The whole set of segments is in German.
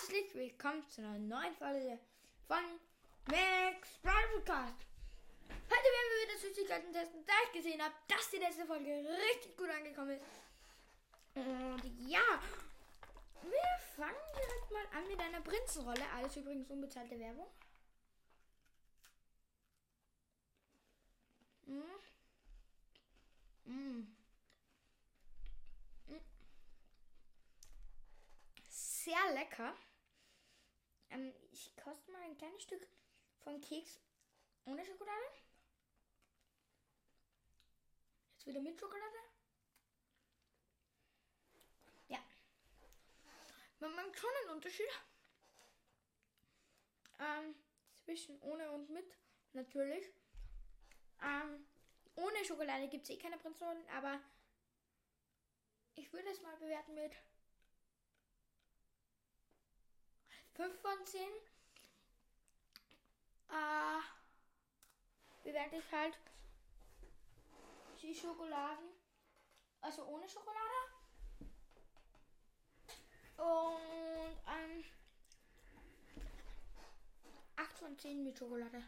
herzlich willkommen zu einer neuen Folge von Max Podcast. Heute werden wir wieder Süßigkeiten testen, da ich gesehen habe, dass die letzte Folge richtig gut angekommen ist. Und ja, wir fangen direkt mal an mit einer Prinzenrolle. Alles übrigens unbezahlte Werbung. Mm. Mm. Mm. Sehr lecker. Ähm, ich koste mal ein kleines Stück vom Keks ohne Schokolade. Jetzt wieder mit Schokolade. Ja. Man merkt schon einen Unterschied. Ähm, zwischen ohne und mit, natürlich. Ähm, ohne Schokolade gibt es eh keine Prinzessin, aber ich würde es mal bewerten mit 5 von 10. Äh, bewerte ich halt die Schokoladen, also ohne Schokolade. Und ähm, 8 von 10 mit Schokolade.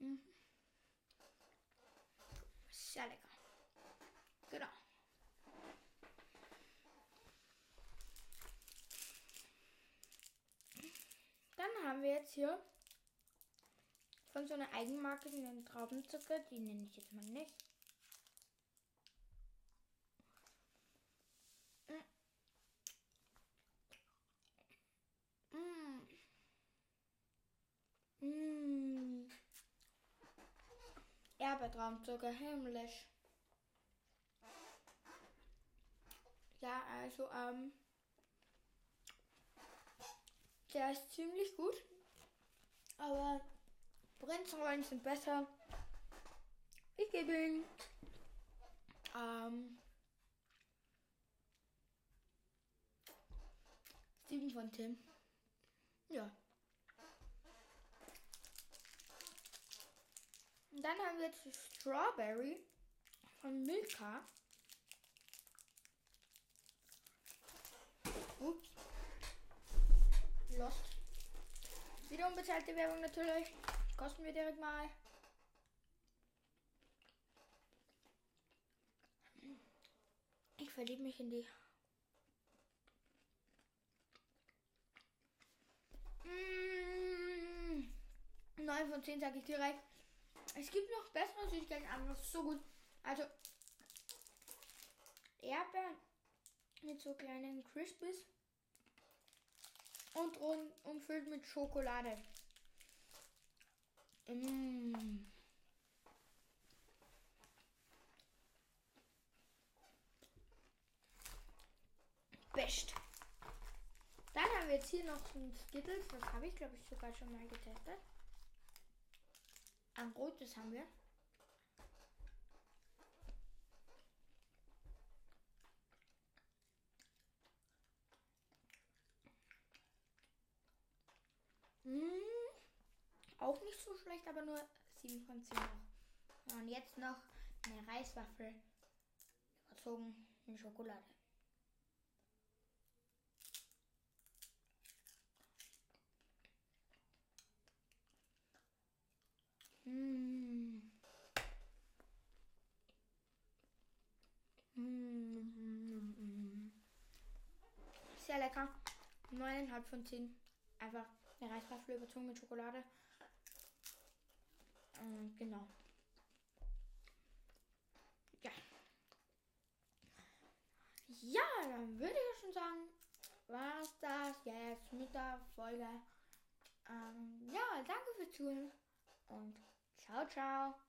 Mhm. Sehr lecker. Genau. Dann haben wir jetzt hier von so einer Eigenmarke den Traubenzucker. Die nenne ich jetzt mal nicht. Mm. Mm. Erdbeertraumzucker, himmlisch. Ja, also, ähm, der ist ziemlich gut. Aber Prinzenrollen sind besser. Ich gebe ihm ähm, 7 von 10. Ja. Und dann haben wir jetzt Strawberry von Milka. Lost. Wieder unbezahlte Werbung natürlich. Kosten wir direkt mal. Ich verliebe mich in die. Mm, 9 von 10 sage ich direkt. Es gibt noch bessere Süßigkeiten, aber das ist so gut. Also Erdbeeren mit so kleinen Crispies und rund umfüllt mit Schokolade. Mm. Best. Dann haben wir jetzt hier noch ein Skittles. Das habe ich, glaube ich, sogar schon mal getestet. Ein rotes haben wir. Mmh. Auch nicht so schlecht, aber nur 7 von 10 noch. Und jetzt noch eine Reiswaffel überzogen in Schokolade. Mmh. Mmh. Sehr lecker. 9,5 von 10. Einfach eine Reiswaffel überzogen mit Schokolade. Ähm, genau. Ja. Ja, dann würde ich schon sagen, war das jetzt mit der Folge. Ähm, ja, danke fürs Zuhören und ciao, ciao.